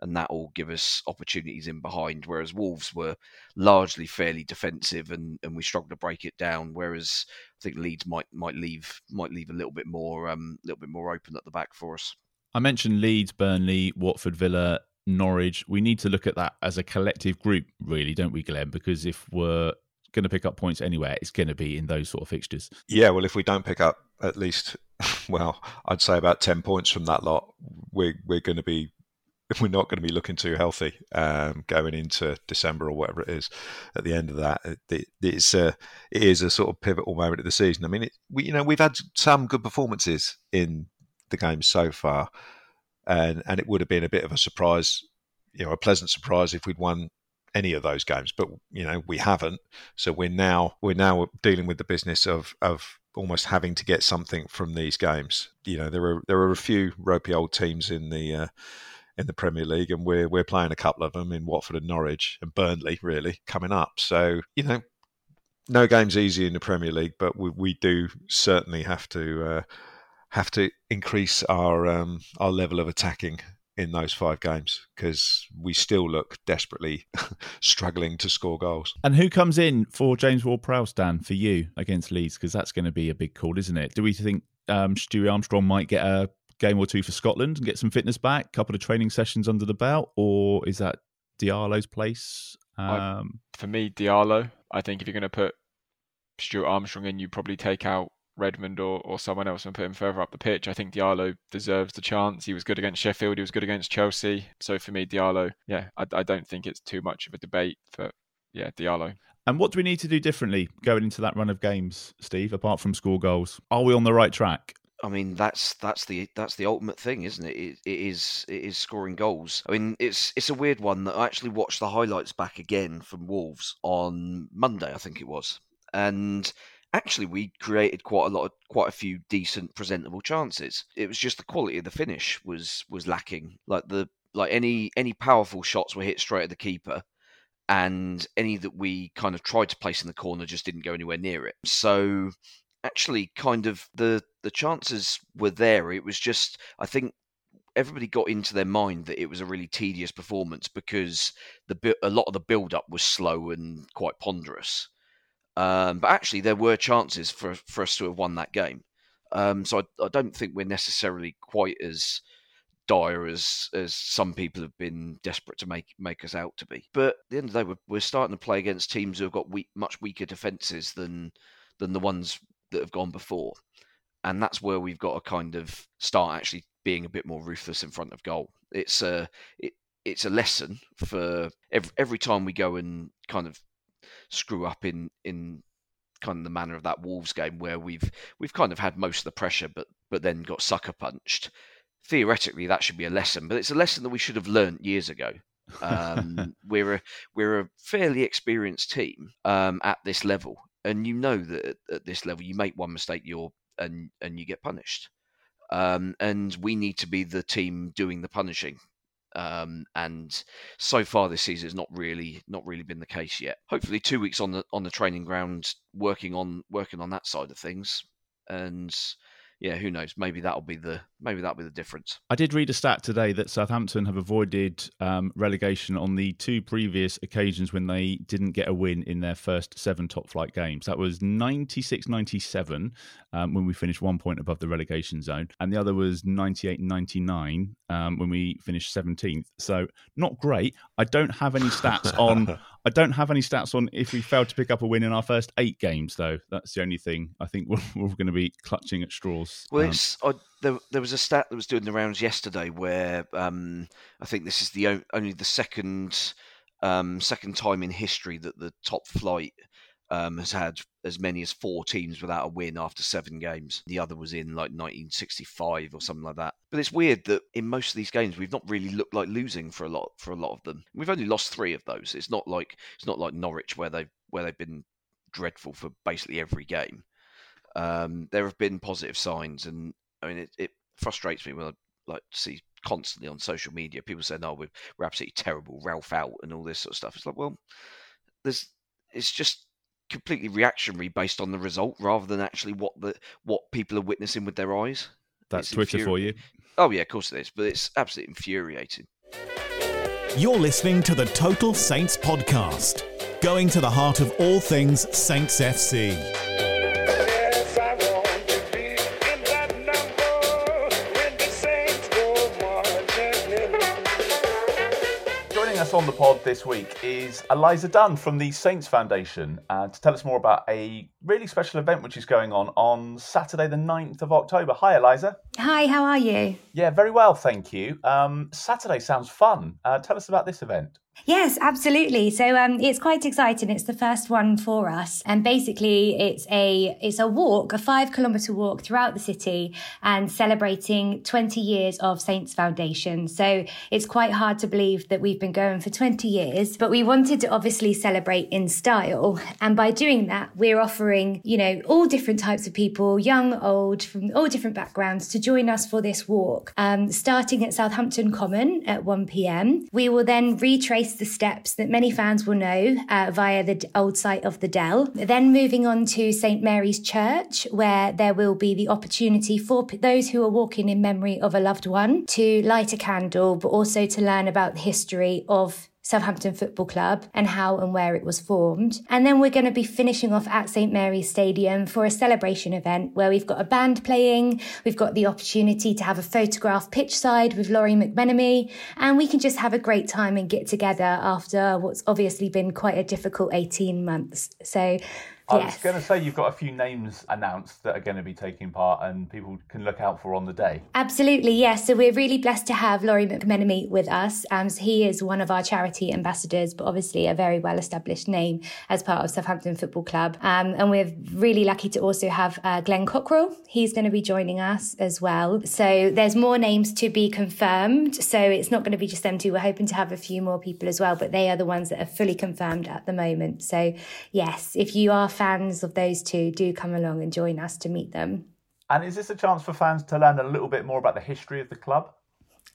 and that will give us opportunities in behind. Whereas Wolves were largely fairly defensive, and, and we struggled to break it down. Whereas I think Leeds might might leave might leave a little bit more um little bit more open at the back for us. I mentioned Leeds, Burnley, Watford, Villa, Norwich. We need to look at that as a collective group, really, don't we, Glenn? Because if we're going to pick up points anywhere, it's going to be in those sort of fixtures. Yeah, well, if we don't pick up at least, well, I'd say about ten points from that lot, we're we're going to be we're not going to be looking too healthy um, going into December or whatever it is. At the end of that, it, it's a, it is a sort of pivotal moment of the season. I mean, it, we you know we've had some good performances in the game so far, and and it would have been a bit of a surprise, you know, a pleasant surprise if we'd won any of those games, but you know we haven't. So we're now we're now dealing with the business of of almost having to get something from these games. You know, there are there are a few ropey old teams in the uh, in the Premier League, and we're we're playing a couple of them in Watford and Norwich and Burnley, really coming up. So you know, no game's easy in the Premier League, but we, we do certainly have to uh, have to increase our um, our level of attacking in those five games because we still look desperately struggling to score goals. And who comes in for James Ward-Prowse, Dan, for you against Leeds? Because that's going to be a big call, isn't it? Do we think um, Stewie Armstrong might get a game or two for Scotland and get some fitness back, couple of training sessions under the belt, or is that Diallo's place? Um, for me, Diallo. I think if you're going to put Stuart Armstrong in, you probably take out Redmond or, or someone else and put him further up the pitch. I think Diallo deserves the chance. He was good against Sheffield. He was good against Chelsea. So for me, Diallo, yeah, I, I don't think it's too much of a debate for yeah Diallo. And what do we need to do differently going into that run of games, Steve? Apart from score goals, are we on the right track? I mean, that's that's the that's the ultimate thing, isn't it? it? It is it is scoring goals. I mean, it's it's a weird one that I actually watched the highlights back again from Wolves on Monday, I think it was, and actually we created quite a lot of quite a few decent presentable chances. It was just the quality of the finish was was lacking. Like the like any any powerful shots were hit straight at the keeper and any that we kind of tried to place in the corner just didn't go anywhere near it. So actually kind of the the chances were there. It was just I think everybody got into their mind that it was a really tedious performance because the a lot of the build up was slow and quite ponderous. Um, but actually, there were chances for for us to have won that game. Um, so I, I, don't think we're necessarily quite as dire as as some people have been desperate to make make us out to be. But at the end of the day, we're, we're starting to play against teams who have got weak, much weaker defences than than the ones that have gone before, and that's where we've got to kind of start actually being a bit more ruthless in front of goal. It's a it, it's a lesson for every every time we go and kind of screw up in in kind of the manner of that Wolves game where we've we've kind of had most of the pressure, but but then got sucker punched theoretically that should be a lesson, but it's a lesson that we should have learned years ago. Um, we're a we're a fairly experienced team um, at this level, and you know that at, at, this level you make one mistake, you're and and you get punished. Um, and we need to be the team doing the punishing. Um, and so far this season has not really not really been the case yet. Hopefully, two weeks on the on the training ground, working on working on that side of things, and yeah, who knows? Maybe that'll be the maybe that'll be the difference. I did read a stat today that Southampton have avoided um, relegation on the two previous occasions when they didn't get a win in their first seven top flight games. That was 96 97 um, when we finished one point above the relegation zone, and the other was 98 99 um, when we finished 17th. So not great. I don't have any stats on. I don't have any stats on if we failed to pick up a win in our first eight games, though. That's the only thing I think we're, we're going to be clutching at straws. Well, um, it's I, there, there was a stat that was doing the rounds yesterday where um, I think this is the only the second um, second time in history that the top flight um, has had as many as four teams without a win after seven games. The other was in like 1965 or something like that. But it's weird that in most of these games we've not really looked like losing for a lot for a lot of them. We've only lost three of those. It's not like it's not like Norwich where they where they've been dreadful for basically every game. Um, there have been positive signs, and I mean it, it frustrates me when I like see constantly on social media people saying, "Oh, we're, we're absolutely terrible, Ralph out," and all this sort of stuff. It's like, well, there's it's just completely reactionary based on the result rather than actually what the what people are witnessing with their eyes. That's it's Twitter infuri- for you. Oh yeah, of course it is, but it's absolutely infuriating. You're listening to the Total Saints podcast, going to the heart of all things Saints FC. Us on the pod this week is Eliza Dunn from the Saints Foundation uh, to tell us more about a really special event which is going on on Saturday, the 9th of October. Hi, Eliza. Hi, how are you? Yeah, very well, thank you. Um, Saturday sounds fun. Uh, tell us about this event. Yes, absolutely. So um, it's quite exciting. It's the first one for us, and basically, it's a it's a walk, a five kilometer walk throughout the city, and celebrating 20 years of Saints Foundation. So it's quite hard to believe that we've been going for 20 years, but we wanted to obviously celebrate in style, and by doing that, we're offering you know all different types of people, young, old, from all different backgrounds, to join us for this walk. Um, starting at Southampton Common at 1 p.m. We will then retrace the steps that many fans will know uh, via the old site of the Dell. Then moving on to St Mary's Church, where there will be the opportunity for those who are walking in memory of a loved one to light a candle, but also to learn about the history of Southampton Football Club and how and where it was formed. And then we're going to be finishing off at St Mary's Stadium for a celebration event where we've got a band playing, we've got the opportunity to have a photograph pitch side with Lawrie McMenemy, and we can just have a great time and get together after what's obviously been quite a difficult 18 months. So I yes. was going to say you've got a few names announced that are going to be taking part and people can look out for on the day. Absolutely, yes. So we're really blessed to have Lawrie McMenemy with us. Um, so he is one of our charity ambassadors, but obviously a very well established name as part of Southampton Football Club. Um, and we're really lucky to also have uh, Glenn Cockerill. He's going to be joining us as well. So there's more names to be confirmed. So it's not going to be just them two. We're hoping to have a few more people as well, but they are the ones that are fully confirmed at the moment. So yes, if you are fans of those two, do come along and join us to meet them. And is this a chance for fans to learn a little bit more about the history of the club?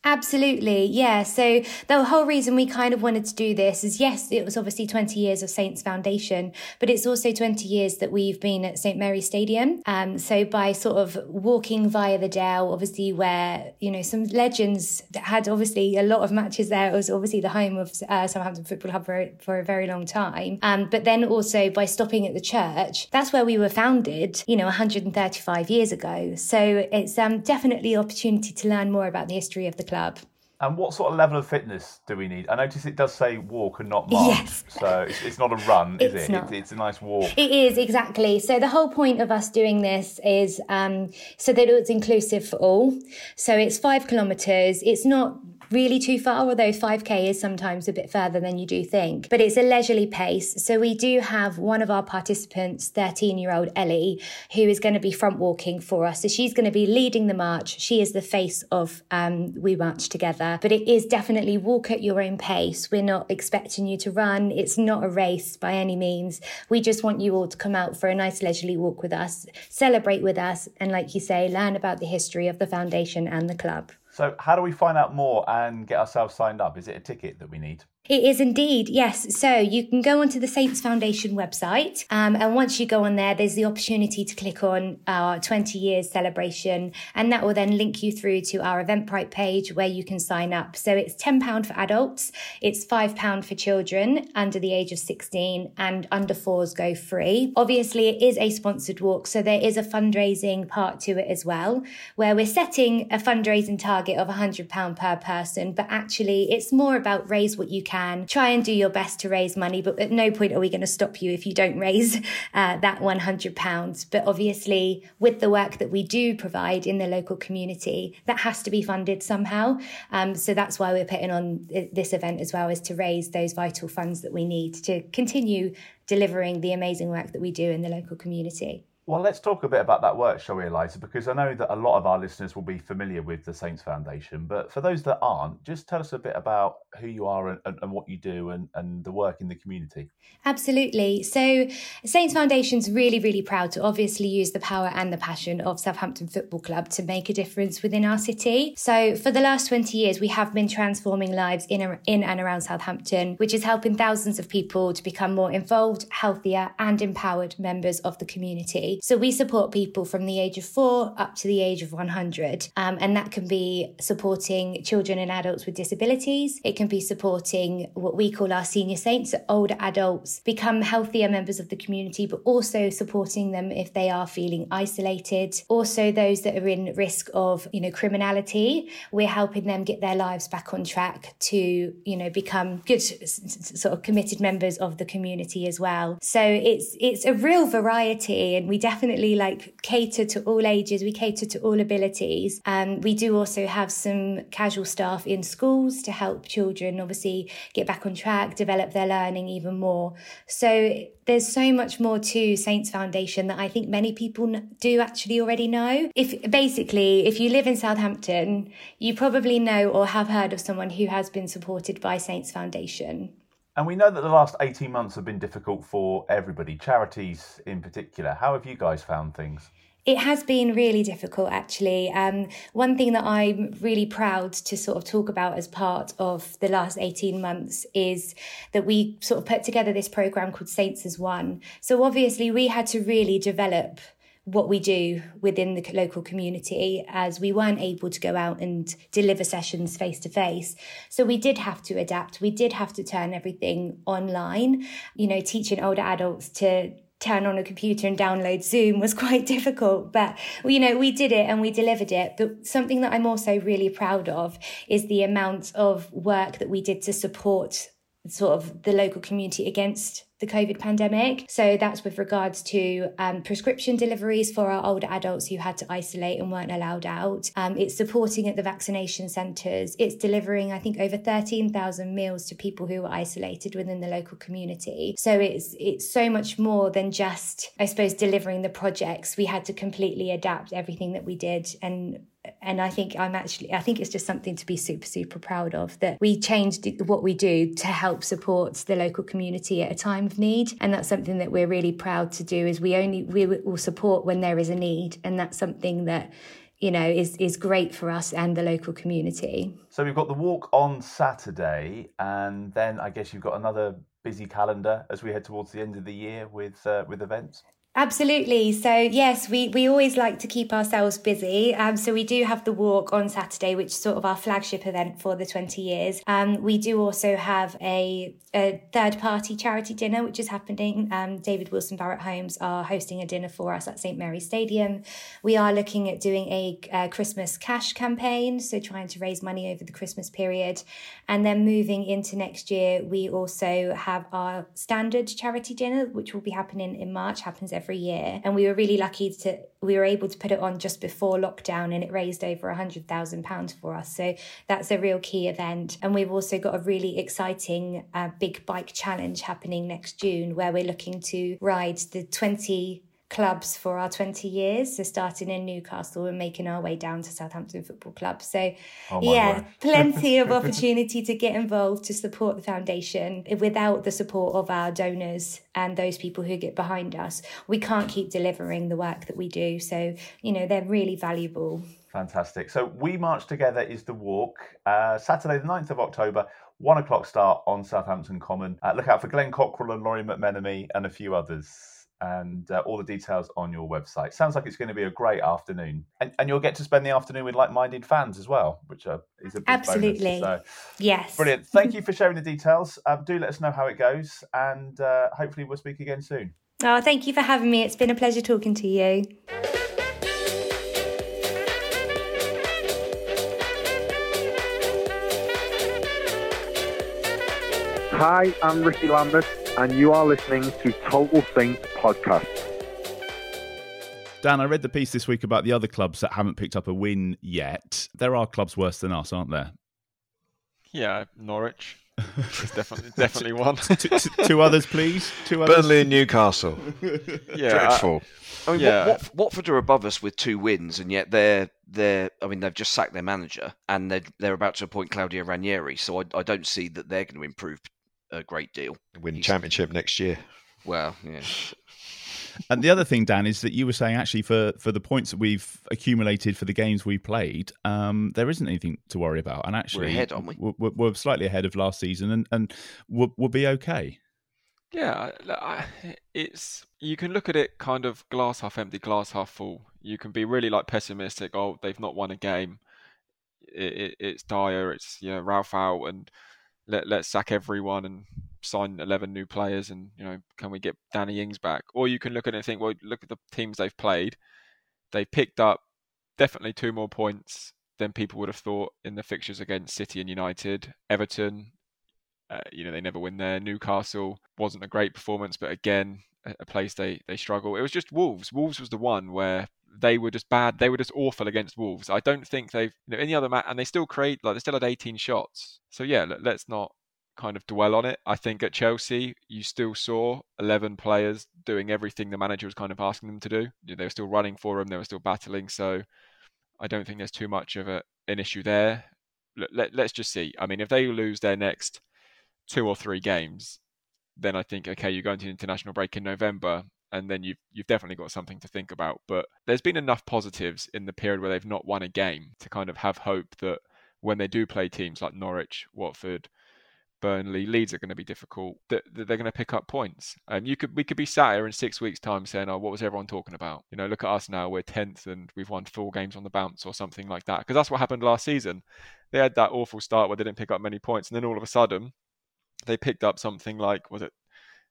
Absolutely, yeah. So the whole reason we kind of wanted to do this is yes, it was obviously 20 years of Saints Foundation, but it's also 20 years that we've been at St Mary's Stadium. Um, so by sort of walking via the Dell, obviously where you know some legends had obviously a lot of matches there. It was obviously the home of uh, Southampton Football Club for, for a very long time. Um, but then also by stopping at the church, that's where we were founded. You know, 135 years ago. So it's um, definitely opportunity to learn more about the history of the club. And what sort of level of fitness do we need? I notice it does say walk and not march. Yes. So it's, it's not a run, is It's it? not. It's, it's a nice walk. It is exactly. So the whole point of us doing this is um, so that it's inclusive for all. So it's five kilometres. It's not really too far, although 5k is sometimes a bit further than you do think. But it's a leisurely pace. So we do have one of our participants, 13 year old Ellie, who is going to be front walking for us. So she's going to be leading the march. She is the face of um, We March Together. But it is definitely walk at your own pace. We're not expecting you to run. It's not a race by any means. We just want you all to come out for a nice leisurely walk with us, celebrate with us, and like you say, learn about the history of the foundation and the club. So how do we find out more and get ourselves signed up? Is it a ticket that we need? It is indeed, yes. So you can go onto the Saints Foundation website, um, and once you go on there, there's the opportunity to click on our 20 years celebration, and that will then link you through to our Eventbrite page where you can sign up. So it's £10 for adults, it's £5 for children under the age of 16, and under fours go free. Obviously, it is a sponsored walk, so there is a fundraising part to it as well, where we're setting a fundraising target of £100 per person, but actually, it's more about raise what you can, try and do your best to raise money, but at no point are we going to stop you if you don't raise uh, that £100. But obviously, with the work that we do provide in the local community, that has to be funded somehow. Um, so that's why we're putting on this event as well, is to raise those vital funds that we need to continue delivering the amazing work that we do in the local community. Well, let's talk a bit about that work, shall we, Eliza? Because I know that a lot of our listeners will be familiar with the Saints Foundation, but for those that aren't, just tell us a bit about who you are and, and, what you do and, and the work in the community. Absolutely. So, Saints Foundation's really, really proud to obviously use the power and the passion of Southampton Football Club to make a difference within our city. So, for the last 20 years, we have been transforming lives in, in and around Southampton, which is helping thousands of people to become more involved, healthier, and empowered members of the community. So we support people from the age of four up to the age of 100. Um, and that can be supporting children and adults with disabilities. It can be supporting what we call our senior saints, older adults, become healthier members of the community, but also supporting them if they are feeling isolated. Also, those that are in risk of, you know, criminality, we're helping them get their lives back on track to, you know, become good sort of committed members of the community as well. So it's it's a real variety and we definitely like cater to all ages, we cater to all abilities. Um, we do also have some casual staff in schools to help children obviously get back on track, develop their learning even more. So there's so much more to Saints Foundation that I think many people do actually already know. If basically, if you live in Southampton, you probably know or have heard of someone who has been supported by Saints Foundation. And we know that the last 18 months have been difficult for everybody, charities in particular. How have you guys found things? It has been really difficult, actually. Um, one thing that I'm really proud to sort of talk about as part of the last 18 months is that we sort of put together this program called Saints as One. So obviously, we had to really develop what we do within the local community as we weren't able to go out and deliver sessions face to face. So we did have to adapt. We did have to turn everything online, you know, teaching older adults to turn on a computer and download Zoom was quite difficult, but you know, we did it and we delivered it. But something that I'm also really proud of is the amount of work that we did to support sort of the local community against the COVID pandemic. So that's with regards to um, prescription deliveries for our older adults who had to isolate and weren't allowed out. Um, it's supporting at the vaccination centres. It's delivering, I think, over 13,000 meals to people who were isolated within the local community. So it's it's so much more than just, I suppose, delivering the projects. We had to completely adapt everything that we did and and I think I'm actually I think it's just something to be super super proud of that we changed what we do to help support the local community at a time of need and that's something that we're really proud to do is we only we will support when there is a need and that's something that you know is is great for us and the local community. So we've got the walk on Saturday and then I guess you've got another busy calendar as we head towards the end of the year with uh, with events. Absolutely. So yes, we, we always like to keep ourselves busy. Um, so we do have the walk on Saturday, which is sort of our flagship event for the 20 years. Um, we do also have a, a third party charity dinner, which is happening. Um, David Wilson Barrett Homes are hosting a dinner for us at St Mary's Stadium. We are looking at doing a, a Christmas cash campaign, so trying to raise money over the Christmas period. And then moving into next year, we also have our standard charity dinner, which will be happening in March, happens every year. And we were really lucky to, we were able to put it on just before lockdown and it raised over a £100,000 for us. So that's a real key event. And we've also got a really exciting uh, big bike challenge happening next June where we're looking to ride the 20 clubs for our 20 years. So starting in Newcastle and making our way down to Southampton Football Club. So oh yeah, plenty of opportunity to get involved to support the foundation. Without the support of our donors and those people who get behind us, we can't keep delivering the work that we do. So, you know, they're really valuable. Fantastic. So We March Together is the walk. Uh, Saturday, the 9th of October, one o'clock start on Southampton Common. Uh, look out for Glenn Cockerill and Lawrie McMenemy and a few others and uh, all the details on your website. Sounds like it's going to be a great afternoon, and, and you'll get to spend the afternoon with like-minded fans as well, which uh, is a absolutely bonus, so. yes, brilliant. Thank you for sharing the details. Um, do let us know how it goes, and uh, hopefully we'll speak again soon. Oh, thank you for having me. It's been a pleasure talking to you. Hi, I'm Rickie Lambert and you are listening to Total Saints Podcast. Dan, I read the piece this week about the other clubs that haven't picked up a win yet. There are clubs worse than us, aren't there? Yeah, Norwich. It's definitely definitely one. two, two, others, please. Two others. Burnley and Newcastle. yeah, dreadful. I, I mean, yeah. Wat- Watford are above us with two wins, and yet they're they're. I mean, they've just sacked their manager, and they're they're about to appoint Claudio Ranieri. So I, I don't see that they're going to improve a great deal. Win He's, championship next year. Well, yeah. And the other thing, Dan, is that you were saying actually for for the points that we've accumulated for the games we played, um, there isn't anything to worry about. And actually, we're ahead, aren't we? We're, we're slightly ahead of last season, and and we'll, we'll be okay. Yeah, it's you can look at it kind of glass half empty, glass half full. You can be really like pessimistic. Oh, they've not won a game. It, it, it's dire. It's you know Ralph out and let let's sack everyone and sign 11 new players and you know can we get Danny Ings back? Or you can look at it and think well look at the teams they've played. They picked up definitely two more points than people would have thought in the fixtures against City and United. Everton uh, you know they never win there. Newcastle wasn't a great performance but again a, place they they struggle it was just Wolves Wolves was the one where they were just bad. They were just awful against Wolves. I don't think they've you know, any other match, and they still create like they still had 18 shots. So yeah, let, let's not kind of dwell on it. I think at Chelsea, you still saw 11 players doing everything the manager was kind of asking them to do. They were still running for him. They were still battling. So I don't think there's too much of a, an issue there. Let, let, let's just see. I mean, if they lose their next two or three games, then I think okay, you go into an international break in November and then you've you've definitely got something to think about. But there's been enough positives in the period where they've not won a game to kind of have hope that when they do play teams like Norwich, Watford, Burnley, Leeds are going to be difficult. That, that they're going to pick up points. Um, you could we could be sat here in six weeks' time saying, "Oh, what was everyone talking about?" You know, look at us now. We're tenth and we've won four games on the bounce or something like that. Because that's what happened last season. They had that awful start where they didn't pick up many points, and then all of a sudden, they picked up something like was it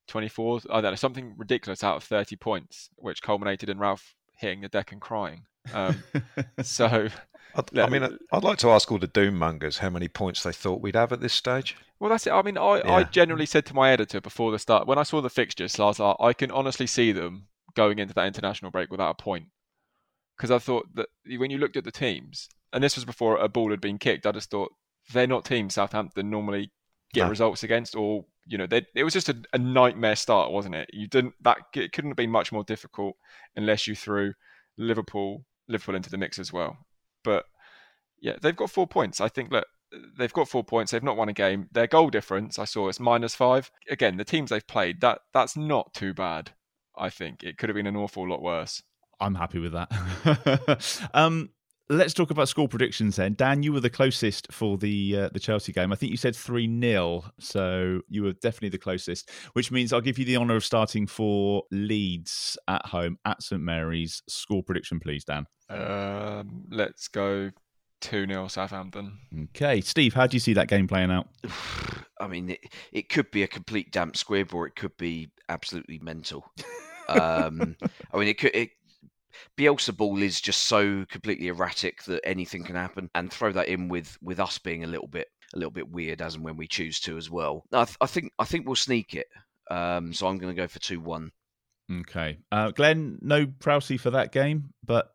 24, I don't know, something ridiculous out of 30 points, which culminated in Ralph hitting the deck and crying. Um, so, I'd, I mean, I'd like to ask all the doom mongers how many points they thought we'd have at this stage. Well, that's it. I mean, I, Yeah. I generally said to my editor before the start, when I saw the fixtures last, night, I can honestly see them going into that international break without a point. Because I thought that when you looked at the teams, and this was before a ball had been kicked, I just thought they're not teams Southampton normally get No. results against, or you know, they, it was just a, a nightmare start, wasn't it? You didn't that it couldn't have been much more difficult unless you threw Liverpool Liverpool into the mix as well. But yeah, they've got four points. I think look, they've got four points. They've not won a game. Their goal difference, I saw, is minus five. Again, the teams they've played, that that's not too bad. I think it could have been an awful lot worse. I'm happy with that. um, let's talk about score predictions then. Dan, you were the closest for the uh, the Chelsea game. I think you said 3 0, so you were definitely the closest, which means I'll give you the honour of starting for Leeds at home at St Mary's. Score prediction, please, Dan. Um, let's go two 0 Southampton. Okay. Steve, how do you see that game playing out? I mean, it, it could be a complete damp squib, or it could be absolutely mental. um, I mean, it could. It, Bielsa ball is just so completely erratic that anything can happen, and throw that in with with us being a little bit a little bit weird as and when we choose to as well. I, th- I think I think we'll sneak it. Um, so I'm going to go for two one. Okay. Uh, Glenn, no Prowsey for that game, but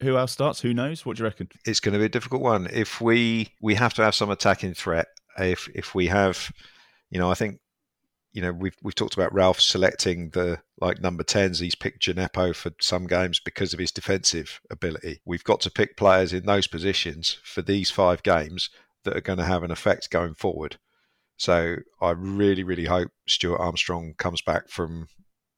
who else starts? Who knows? What do you reckon? It's going to be a difficult one. If we we have to have some attacking threat. If if we have, you know, I think, you know, we've we've talked about Ralph selecting the like number tens. He's picked Djenepo for some games because of his defensive ability. We've got to pick players in those positions for these five games that are going to have an effect going forward. So I really, really hope Stuart Armstrong comes back from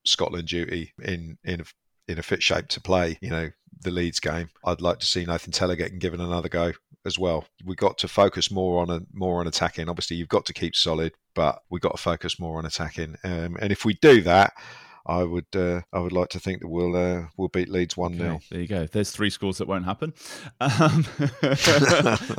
Scotland duty in in in a fit shape to play. You know the Leeds game. I'd like to see Nathan Tella getting given another go as well. We've got to focus more on a more on attacking. Obviously, you've got to keep solid, but we've got to focus more on attacking. Um, and if we do that. I would uh, I would like to think that we'll uh, we'll beat Leeds one 0 Okay, there you go. There's three scores that won't happen, um,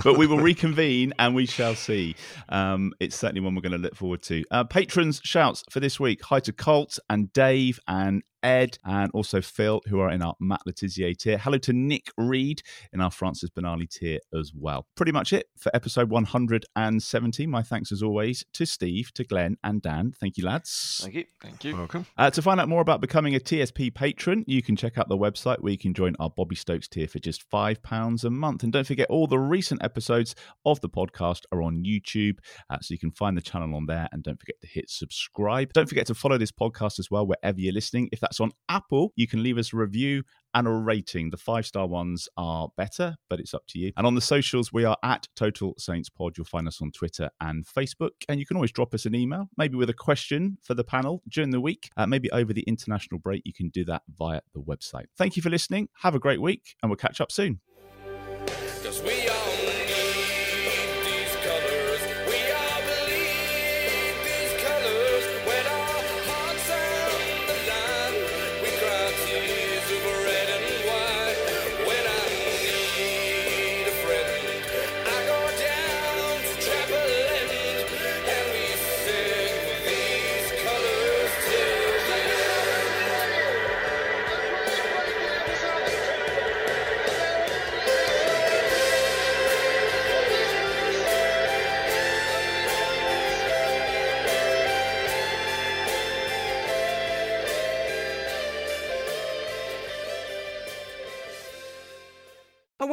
but we will reconvene and we shall see. Um, it's certainly one we're going to look forward to. Uh, patrons shouts for this week: hi to Colt and Dave and Ed and also Phil, who are in our Matt Le Tissier tier. Hello to Nick Reed in our Francis Benali tier as well. Pretty much it for episode 170. My thanks as always to Steve, to Glenn, and Dan. Thank you, lads. Thank you. Thank you. Welcome. Uh, to find out more about becoming a TSP patron, you can check out the website where you can join our Bobby Stokes tier for just £5 a month. And don't forget, all the recent episodes of the podcast are on YouTube, uh, so you can find the channel on there. And don't forget to hit subscribe. Don't forget to follow this podcast as well, wherever you're listening. If that's on Apple, you can leave us a review and a rating. The five star ones are better, but it's up to you. And on the socials, we are at Total Saints Pod. You'll find us on Twitter and Facebook. And you can always drop us an email, maybe with a question for the panel during the week. Uh, maybe over the international break, you can do that via the website. Thank you for listening. Have a great week, and we'll catch up soon.